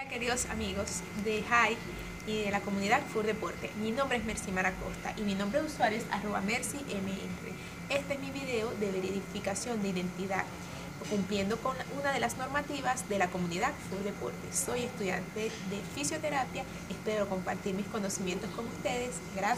Hola queridos amigos de HAI y de la comunidad Fur Deporte. Mi nombre es Mercy Maracosta y mi nombre de usuario es arroba MercyMR. Este es mi video de verificación de identidad cumpliendo con una de las normativas de la comunidad Fur Deporte. Soy estudiante de fisioterapia, espero compartir mis conocimientos con ustedes. Gracias.